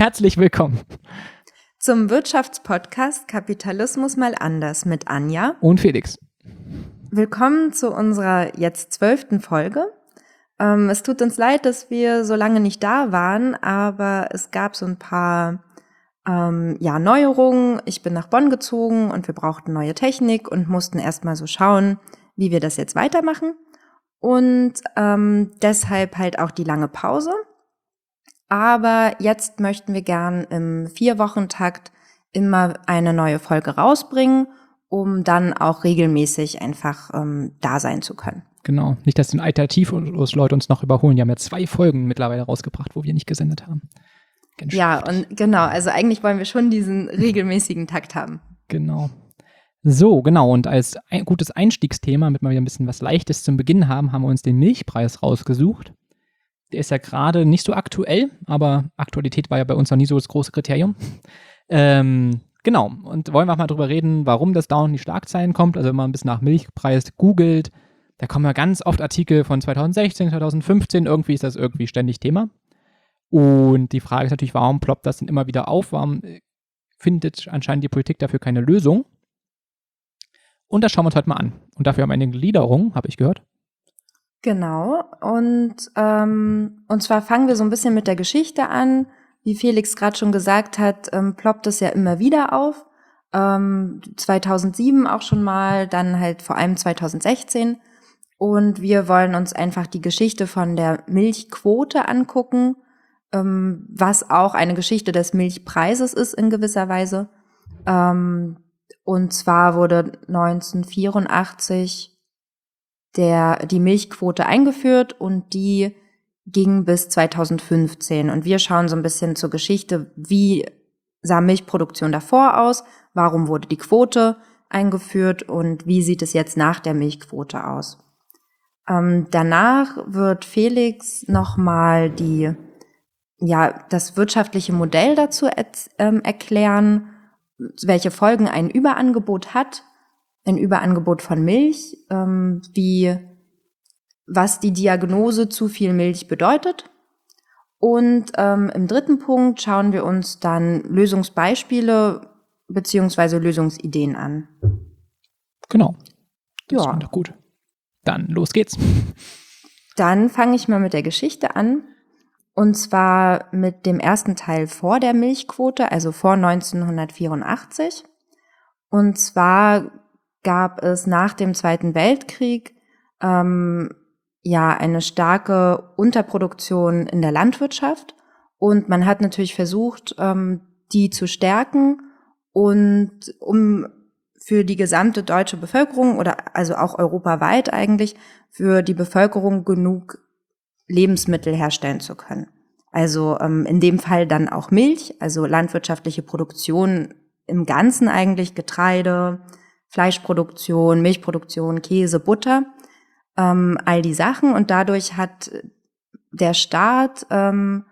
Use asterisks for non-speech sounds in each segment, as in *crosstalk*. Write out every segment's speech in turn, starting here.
Herzlich willkommen zum Wirtschaftspodcast Kapitalismus mal anders mit Anja und Felix. Willkommen zu unserer jetzt zwölften Folge. Ähm, es tut uns leid, dass wir so lange nicht da waren, aber es gab so ein paar ähm, ja, Neuerungen. Ich bin nach Bonn gezogen und wir brauchten neue Technik und mussten erstmal so schauen, wie wir das jetzt weitermachen. Und ähm, deshalb halt auch die lange Pause. Aber jetzt möchten wir gern im Vier-Wochen-Takt immer eine neue Folge rausbringen, um dann auch regelmäßig einfach ähm, da sein zu können. Genau, nicht, dass die Alternativlos-Leute uns noch überholen. Die haben ja zwei Folgen mittlerweile rausgebracht, wo wir nicht gesendet haben. Ja, und genau, also eigentlich wollen wir schon diesen regelmäßigen Takt haben. Genau. So, genau. Und als ein gutes Einstiegsthema, damit wir wieder ein bisschen was Leichtes zum Beginn haben, haben wir uns den Milchpreis rausgesucht. Der ist ja gerade nicht so aktuell, aber Aktualität war ja bei uns noch nie so das große Kriterium. Ähm, genau. Und wollen wir auch mal drüber reden, warum das dauernd in die Schlagzeilen kommt. Also wenn man ein bisschen nach Milchpreis googelt, da kommen ja ganz oft Artikel von 2016, 2015. Irgendwie ist das irgendwie ständig Thema. Und die Frage ist natürlich, warum ploppt das denn immer wieder auf? Warum äh, findet anscheinend die Politik dafür keine Lösung? Und das schauen wir uns heute mal an. Und dafür haben wir eine Gliederung, habe ich gehört. Genau. Und, ähm, und zwar fangen wir so ein bisschen mit der Geschichte an. Wie Felix gerade schon gesagt hat, ähm, ploppt es ja immer wieder auf. Ähm, 2007 auch schon mal, dann halt vor allem 2016. Und wir wollen uns einfach die Geschichte von der Milchquote angucken, ähm, was auch eine Geschichte des Milchpreises ist in gewisser Weise. Ähm, und zwar wurde 1984 der, die Milchquote eingeführt und die ging bis 2015. Und wir schauen so ein bisschen zur Geschichte, wie sah Milchproduktion davor aus, warum wurde die Quote eingeführt und wie sieht es jetzt nach der Milchquote aus. Ähm, danach wird Felix nochmal die, ja, das wirtschaftliche Modell dazu ähm, erklären, welche Folgen ein Überangebot hat ein Überangebot von Milch, ähm, wie was die Diagnose zu viel Milch bedeutet. Und ähm, im dritten Punkt schauen wir uns dann Lösungsbeispiele beziehungsweise Lösungsideen an. Genau. Das ja. doch gut. Dann los geht's. Dann fange ich mal mit der Geschichte an. Und zwar mit dem ersten Teil vor der Milchquote, also vor 1984. Und zwar gab es nach dem Zweiten Weltkrieg ähm, ja eine starke Unterproduktion in der Landwirtschaft und man hat natürlich versucht, ähm, die zu stärken und um für die gesamte deutsche Bevölkerung oder also auch europaweit eigentlich für die Bevölkerung genug Lebensmittel herstellen zu können. Also ähm, in dem Fall dann auch Milch, also landwirtschaftliche Produktion im Ganzen eigentlich, Getreide, Fleischproduktion, Milchproduktion, Käse, Butter, ähm, all die Sachen. Und dadurch hat der Staat ähm,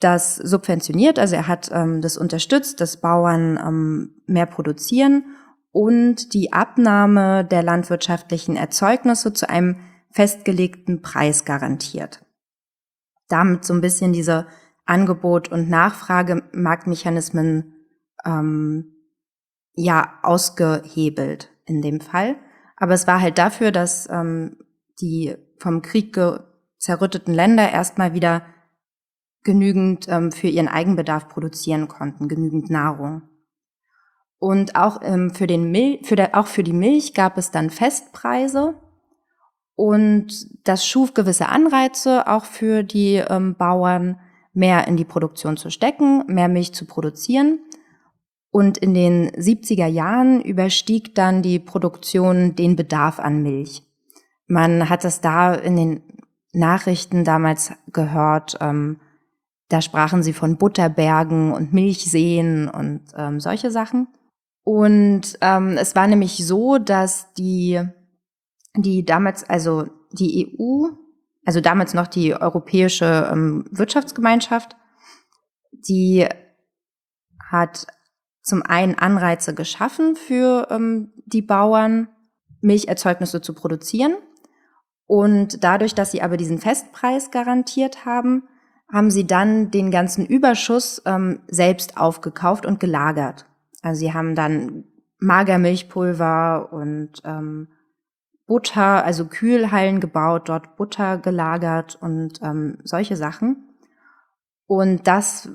das subventioniert, also er hat ähm, das unterstützt, dass Bauern ähm, mehr produzieren und die Abnahme der landwirtschaftlichen Erzeugnisse zu einem festgelegten Preis garantiert. Damit so ein bisschen diese Angebot- und Nachfragemarktmechanismen ähm, ja ausgehebelt in dem Fall. Aber es war halt dafür, dass ähm, die vom Krieg zerrütteten Länder erstmal wieder genügend ähm, für ihren Eigenbedarf produzieren konnten, genügend Nahrung. Und auch ähm, für den Mil für der, auch für die Milch gab es dann Festpreise und das schuf gewisse Anreize auch für die ähm, Bauern, mehr in die Produktion zu stecken, mehr Milch zu produzieren. Und in den 70er Jahren überstieg dann die Produktion den Bedarf an Milch. Man hat es da in den Nachrichten damals gehört, ähm, da sprachen sie von Butterbergen und Milchseen und ähm, solche Sachen. Und ähm, es war nämlich so, dass die, die damals, also die EU, also damals noch die Europäische ähm, Wirtschaftsgemeinschaft, die hat zum einen Anreize geschaffen für ähm, die Bauern, Milcherzeugnisse zu produzieren. Und dadurch, dass sie aber diesen Festpreis garantiert haben, haben sie dann den ganzen Überschuss ähm, selbst aufgekauft und gelagert. Also sie haben dann Magermilchpulver und ähm, Butter, also Kühlhallen gebaut, dort Butter gelagert und ähm, solche Sachen. Und das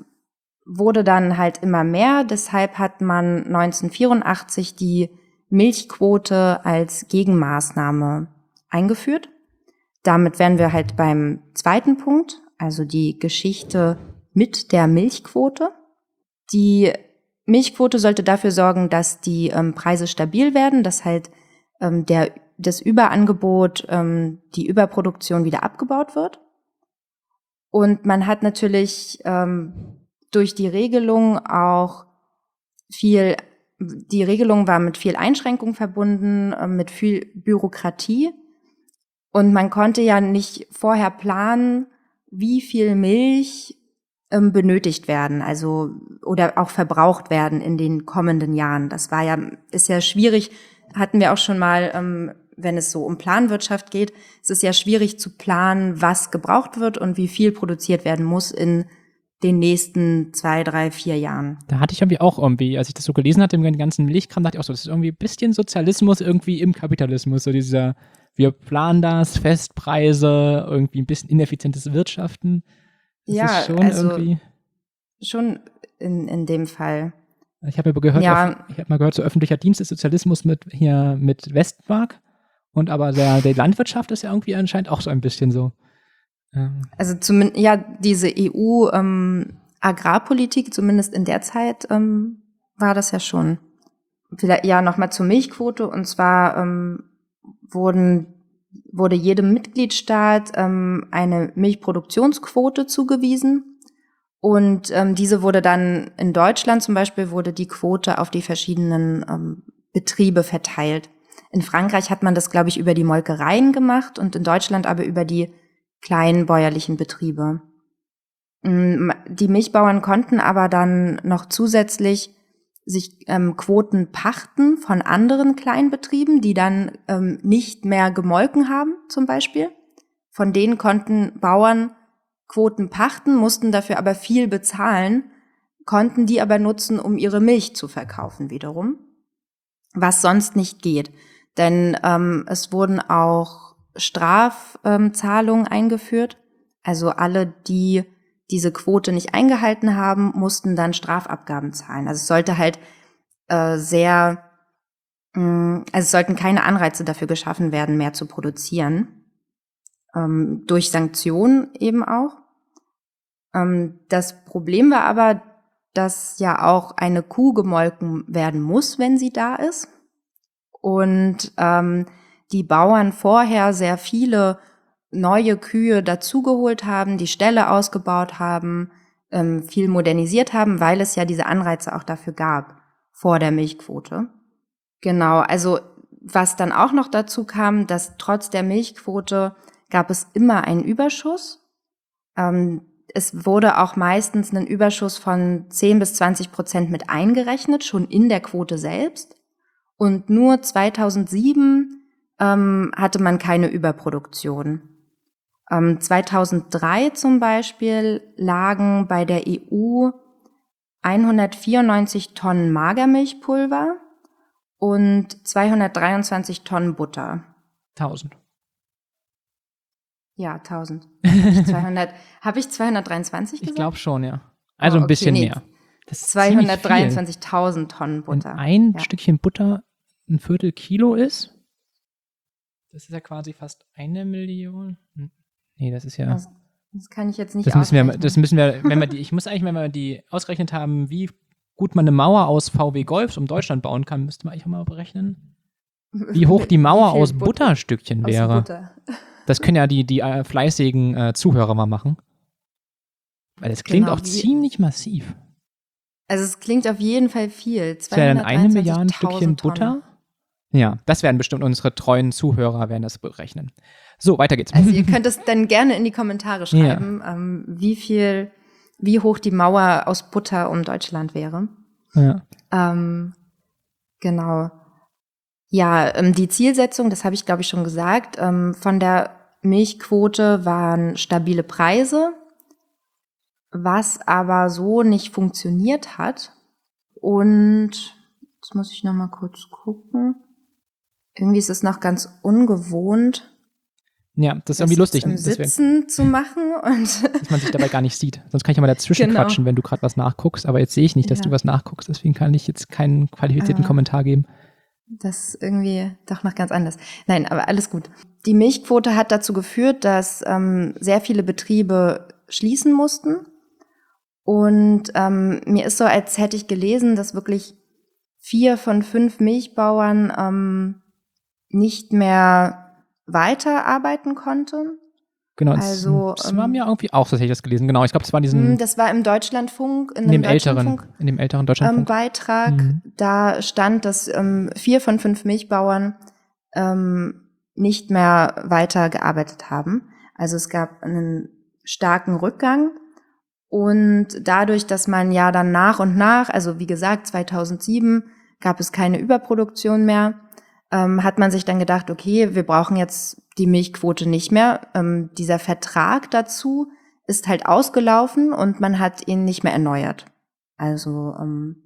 wurde dann halt immer mehr. Deshalb hat man 1984 die Milchquote als Gegenmaßnahme eingeführt. Damit wären wir halt beim zweiten Punkt, also die Geschichte mit der Milchquote. Die Milchquote sollte dafür sorgen, dass die ähm, Preise stabil werden, dass halt ähm, der, das Überangebot, ähm, die Überproduktion wieder abgebaut wird. Und man hat natürlich ähm, durch die Regelung auch viel, die Regelung war mit viel Einschränkung verbunden, äh, mit viel Bürokratie. Und man konnte ja nicht vorher planen, wie viel Milch ähm, benötigt werden, also oder auch verbraucht werden in den kommenden Jahren. Das war ja, ist ja schwierig, hatten wir auch schon mal, ähm, wenn es so um Planwirtschaft geht, es ist ja schwierig zu planen, was gebraucht wird und wie viel produziert werden muss in den nächsten zwei, drei, vier Jahren. Da hatte ich irgendwie auch irgendwie, als ich das so gelesen hatte, im ganzen Milchkram, dachte ich auch so, das ist irgendwie ein bisschen Sozialismus irgendwie im Kapitalismus, so dieser, wir planen das, Festpreise, irgendwie ein bisschen ineffizientes Wirtschaften. Das ja, schon also irgendwie schon in, in dem Fall. Ich habe ja gehört, ja. ich habe mal gehört, so öffentlicher Dienst ist Sozialismus mit hier mit Westmark und aber der, der Landwirtschaft ist ja irgendwie anscheinend auch so ein bisschen so. Also zumindest, ja, diese EU-Agrarpolitik, ähm, zumindest in der Zeit, ähm, war das ja schon. Vielleicht, ja, nochmal zur Milchquote. Und zwar ähm, wurden, wurde jedem Mitgliedstaat ähm, eine Milchproduktionsquote zugewiesen. Und ähm, diese wurde dann in Deutschland zum Beispiel, wurde die Quote auf die verschiedenen ähm, Betriebe verteilt. In Frankreich hat man das, glaube ich, über die Molkereien gemacht und in Deutschland aber über die kleinen bäuerlichen Betriebe. Mm, die Milchbauern konnten aber dann noch zusätzlich sich ähm, Quoten pachten von anderen Kleinbetrieben, die dann ähm, nicht mehr gemolken haben, zum Beispiel. Von denen konnten Bauern Quoten pachten, mussten dafür aber viel bezahlen, konnten die aber nutzen, um ihre Milch zu verkaufen wiederum, was sonst nicht geht. Denn ähm, es wurden auch Strafzahlungen eingeführt. Also alle, die diese Quote nicht eingehalten haben, mussten dann Strafabgaben zahlen. Also es sollte halt äh, sehr, mh, mm, also es sollten keine Anreize dafür geschaffen werden, mehr zu produzieren. Ähm, durch Sanktionen eben auch. Ähm, das Problem war aber, dass ja auch eine Kuh gemolken werden muss, wenn sie da ist. Und ähm, die Bauern vorher sehr viele neue Kühe dazugeholt haben, die Ställe ausgebaut haben, ähm, viel modernisiert haben, weil es ja diese Anreize auch dafür gab vor der Milchquote. Genau, also was dann auch noch dazu kam, dass trotz der Milchquote gab es immer einen Überschuss. Ähm, es wurde auch meistens ein Überschuss von 10 bis 20 Prozent mit eingerechnet, schon in der Quote selbst. Und nur 2007 ähm, hatte man keine Überproduktion. Ähm, 2003 zum Beispiel lagen bei der EU 194 Tonnen Magermilchpulver und 223 Tonnen Butter. 1000. Ja, 1000. Habe ich, hab ich 223 gesagt? Ich glaube schon, ja. Also oh, okay, ein bisschen nee. mehr. 223.000 Tonnen Butter. Wenn ein ja. Stückchen Butter ein Viertel Kilo ist, das ist ja quasi fast eine Million. Hm. Nee, das ist ja. Das, das kann ich jetzt nicht das müssen wir, Das müssen wir, wenn wir die, ich muss eigentlich, wenn wir die ausgerechnet haben, wie gut man eine Mauer aus VW Golfs um Deutschland bauen kann, müsste man eigentlich auch mal berechnen. Wie hoch die Mauer aus Butter, Butterstückchen wäre. Butter. Das können ja die, die äh, fleißigen äh, Zuhörer mal machen. Weil das klingt genau, auch ziemlich massiv. Also es klingt auf jeden Fall viel. Das wäre dann eine Milliarde Stückchen Butter. Ja, das werden bestimmt unsere treuen Zuhörer werden das berechnen. So, weiter geht's. Also ihr könnt es dann gerne in die Kommentare schreiben, ja. ähm, wie viel, wie hoch die Mauer aus Butter um Deutschland wäre. Ja. Ähm, genau. Ja, ähm, die Zielsetzung, das habe ich glaube ich schon gesagt, ähm, von der Milchquote waren stabile Preise, was aber so nicht funktioniert hat. Und jetzt muss ich noch mal kurz gucken. Irgendwie ist es noch ganz ungewohnt. Ja, das ist irgendwie lustig. Im Sitzen zu machen und *laughs* dass man sich dabei gar nicht sieht. Sonst kann ich ja mal dazwischen genau. quatschen, wenn du gerade was nachguckst. Aber jetzt sehe ich nicht, dass ja. du was nachguckst. Deswegen kann ich jetzt keinen qualifizierten aber Kommentar geben. Das ist irgendwie doch noch ganz anders. Nein, aber alles gut. Die Milchquote hat dazu geführt, dass ähm, sehr viele Betriebe schließen mussten. Und ähm, mir ist so, als hätte ich gelesen, dass wirklich vier von fünf Milchbauern ähm, nicht mehr weiterarbeiten konnte. Genau, also, das, das war ähm, mir irgendwie auch, so hätte ich das gelesen. Genau, ich glaube, das war diesen. Hm, das war im Deutschlandfunk, in, in dem älteren, in dem älteren Deutschlandfunk. Ähm, Beitrag. Mhm. Da stand, dass ähm, vier von fünf Milchbauern ähm, nicht mehr weiter gearbeitet haben. Also es gab einen starken Rückgang. Und dadurch, dass man ja dann nach und nach, also wie gesagt, 2007 gab es keine Überproduktion mehr, ähm, hat man sich dann gedacht, okay, wir brauchen jetzt die Milchquote nicht mehr. Ähm, dieser Vertrag dazu ist halt ausgelaufen und man hat ihn nicht mehr erneuert. Also ähm,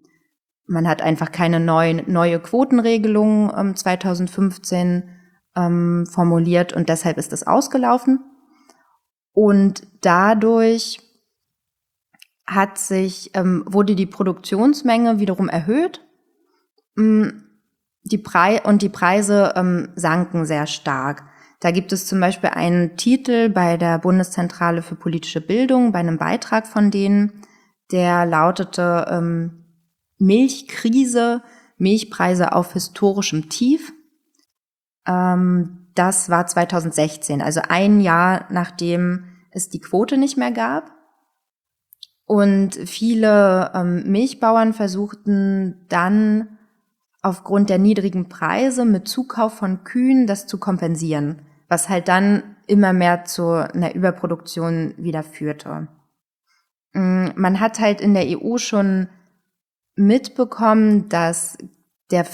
man hat einfach keine neuen, neue Quotenregelung ähm, 2015 ähm, formuliert und deshalb ist es ausgelaufen. Und dadurch hat sich, ähm, wurde die Produktionsmenge wiederum erhöht. Die Pre und die Preise ähm, sanken sehr stark. Da gibt es zum Beispiel einen Titel bei der Bundeszentrale für politische Bildung, bei einem Beitrag von denen, der lautete ähm, Milchkrise, Milchpreise auf historischem Tief. Ähm, das war 2016, also ein Jahr nachdem es die Quote nicht mehr gab. Und viele ähm, Milchbauern versuchten dann aufgrund der niedrigen Preise mit Zukauf von Kühen das zu kompensieren, was halt dann immer mehr zu einer Überproduktion wieder führte. Mm, man hat halt in der EU schon mitbekommen, dass der,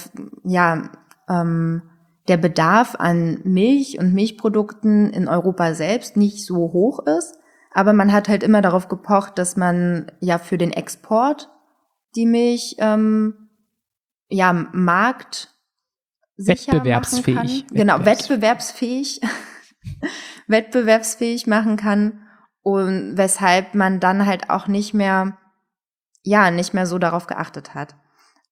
ja, ähm, der Bedarf an Milch und Milchprodukten in Europa selbst nicht so hoch ist. Aber man hat halt immer darauf gepocht, dass man ja für den Export die Milch ähm, ja, Markt wettbewerbsfähig. Genau, wettbewerbsfähig, *laughs* wettbewerbsfähig machen kann und weshalb man dann halt auch nicht mehr, ja, nicht mehr so darauf geachtet hat.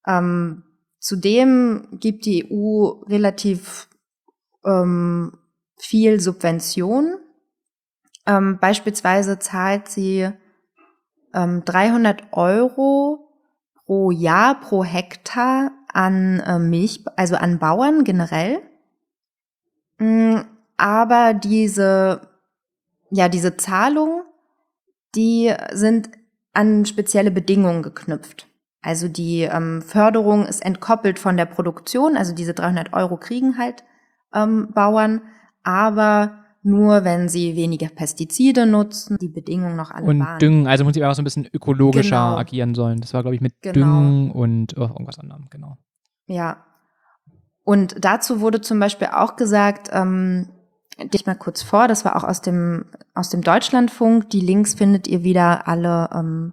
Ähm, zudem gibt die EU relativ ähm, viel Subvention. Ähm, beispielsweise zahlt sie ähm, 300 Euro pro Jahr, pro Hektar an äh, Milch, also an Bauern generell. Mm, aber diese, ja, diese Zahlungen, die sind an spezielle Bedingungen geknüpft. Also die ähm, Förderung ist entkoppelt von der Produktion, also diese 300 Euro kriegen halt ähm, Bauern, aber nur wenn sie weniger Pestizide nutzen, die Bedingungen noch alle Und waren. Düngen, also muss ich auch so ein bisschen ökologischer genau. agieren sollen. Das war, glaube ich, mit genau. Düngen und oh, irgendwas anderem, genau. Ja. Und dazu wurde zum Beispiel auch gesagt, ähm, dich mal kurz vor, das war auch aus dem, aus dem Deutschlandfunk, die Links findet ihr wieder alle ähm,